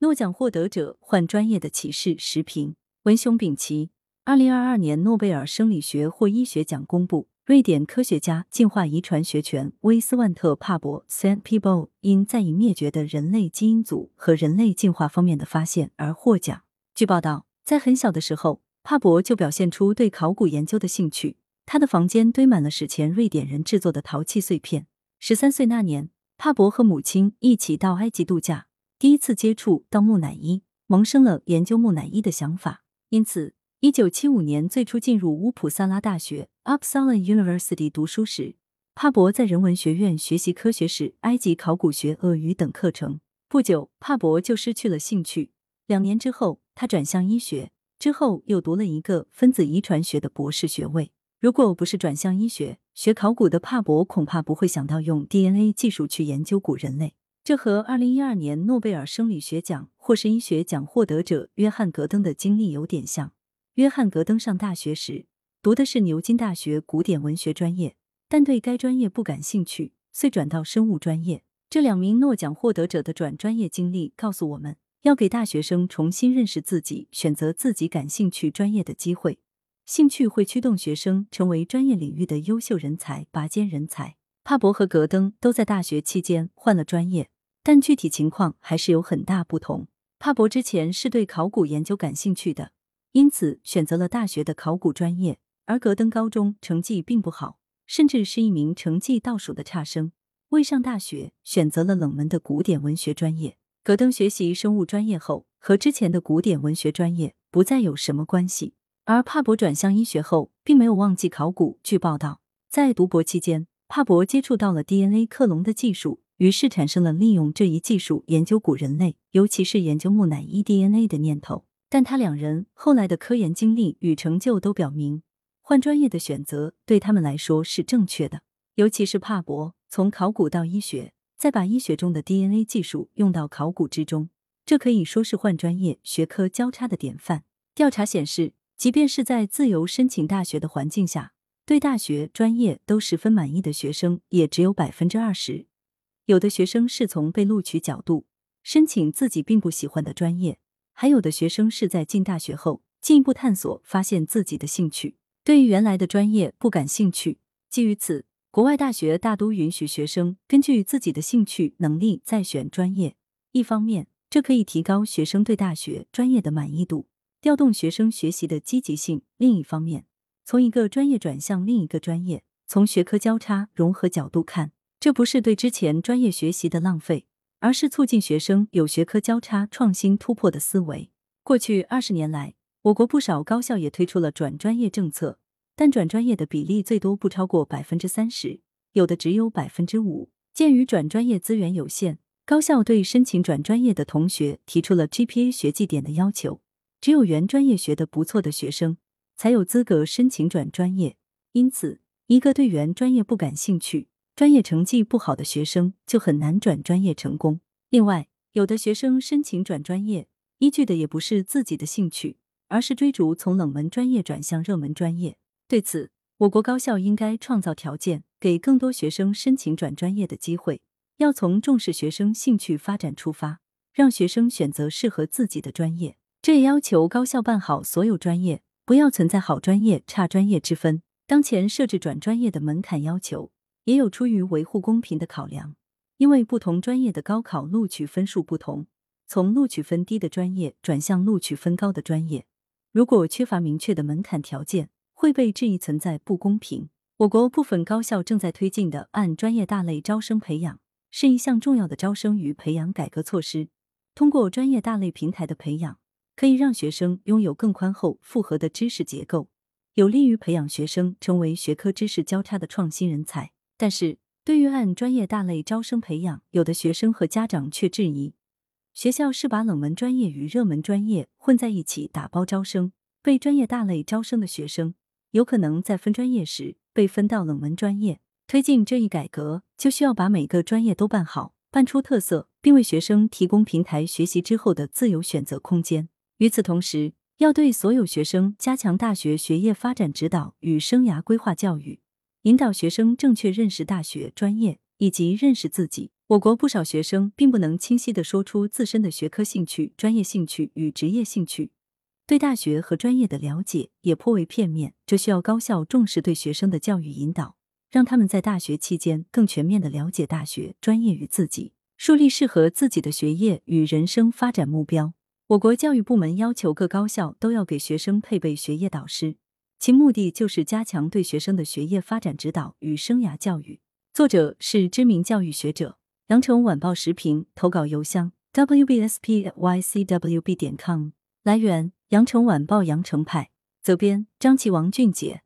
诺奖获得者换专业的启示时评。文雄丙奇，二零二二年诺贝尔生理学或医学奖公布，瑞典科学家、进化遗传学权威斯万特·帕博 s a n t p e b o 因在已灭绝的人类基因组和人类进化方面的发现而获奖。据报道，在很小的时候，帕博就表现出对考古研究的兴趣。他的房间堆满了史前瑞典人制作的陶器碎片。十三岁那年，帕博和母亲一起到埃及度假。第一次接触到木乃伊，萌生了研究木乃伊的想法。因此，一九七五年最初进入乌普萨拉大学 （Uppsala University） 读书时，帕博在人文学院学习科学史、埃及考古学、鳄鱼等课程。不久，帕博就失去了兴趣。两年之后，他转向医学，之后又读了一个分子遗传学的博士学位。如果不是转向医学，学考古的帕博恐怕不会想到用 DNA 技术去研究古人类。这和二零一二年诺贝尔生理学奖或是医学奖获得者约翰·格登的经历有点像。约翰·格登上大学时读的是牛津大学古典文学专业，但对该专业不感兴趣，遂转到生物专业。这两名诺奖获得者的转专业经历告诉我们要给大学生重新认识自己、选择自己感兴趣专业的机会。兴趣会驱动学生成为专业领域的优秀人才、拔尖人才。帕博和格登都在大学期间换了专业。但具体情况还是有很大不同。帕博之前是对考古研究感兴趣的，因此选择了大学的考古专业；而格登高中成绩并不好，甚至是一名成绩倒数的差生，未上大学选择了冷门的古典文学专业。格登学习生物专业后，和之前的古典文学专业不再有什么关系；而帕博转向医学后，并没有忘记考古。据报道，在读博期间，帕博接触到了 DNA 克隆的技术。于是产生了利用这一技术研究古人类，尤其是研究木乃伊 DNA 的念头。但他两人后来的科研经历与成就都表明，换专业的选择对他们来说是正确的。尤其是帕博，从考古到医学，再把医学中的 DNA 技术用到考古之中，这可以说是换专业学科交叉的典范。调查显示，即便是在自由申请大学的环境下，对大学专业都十分满意的学生也只有百分之二十。有的学生是从被录取角度申请自己并不喜欢的专业，还有的学生是在进大学后进一步探索，发现自己的兴趣，对于原来的专业不感兴趣。基于此，国外大学大都允许学生根据自己的兴趣能力再选专业。一方面，这可以提高学生对大学专业的满意度，调动学生学习的积极性；另一方面，从一个专业转向另一个专业，从学科交叉融合角度看。这不是对之前专业学习的浪费，而是促进学生有学科交叉、创新突破的思维。过去二十年来，我国不少高校也推出了转专业政策，但转专业的比例最多不超过百分之三十，有的只有百分之五。鉴于转专业资源有限，高校对申请转专业的同学提出了 GPA 学绩点的要求，只有原专业学得不错的学生才有资格申请转专业。因此，一个对原专业不感兴趣。专业成绩不好的学生就很难转专业成功。另外，有的学生申请转专业，依据的也不是自己的兴趣，而是追逐从冷门专业转向热门专业。对此，我国高校应该创造条件，给更多学生申请转专业的机会。要从重视学生兴趣发展出发，让学生选择适合自己的专业。这也要求高校办好所有专业，不要存在好专业、差专业之分。当前设置转专业的门槛要求。也有出于维护公平的考量，因为不同专业的高考录取分数不同，从录取分低的专业转向录取分高的专业，如果缺乏明确的门槛条件，会被质疑存在不公平。我国部分高校正在推进的按专业大类招生培养，是一项重要的招生与培养改革措施。通过专业大类平台的培养，可以让学生拥有更宽厚、复合的知识结构，有利于培养学生成为学科知识交叉的创新人才。但是，对于按专业大类招生培养，有的学生和家长却质疑，学校是把冷门专业与热门专业混在一起打包招生。被专业大类招生的学生，有可能在分专业时被分到冷门专业。推进这一改革，就需要把每个专业都办好，办出特色，并为学生提供平台学习之后的自由选择空间。与此同时，要对所有学生加强大学学业发展指导与生涯规划教育。引导学生正确认识大学专业，以及认识自己。我国不少学生并不能清晰地说出自身的学科兴趣、专业兴趣与职业兴趣，对大学和专业的了解也颇为片面。这需要高校重视对学生的教育引导，让他们在大学期间更全面地了解大学、专业与自己，树立适合自己的学业与人生发展目标。我国教育部门要求各高校都要给学生配备学业导师，其目的就是加强对学生的学业发展指导与生涯教育。作者是知名教育学者。羊城晚报时评投稿邮箱：wbspycwb 点 com。来源：羊城晚报羊城派。责编：张琪、王俊杰。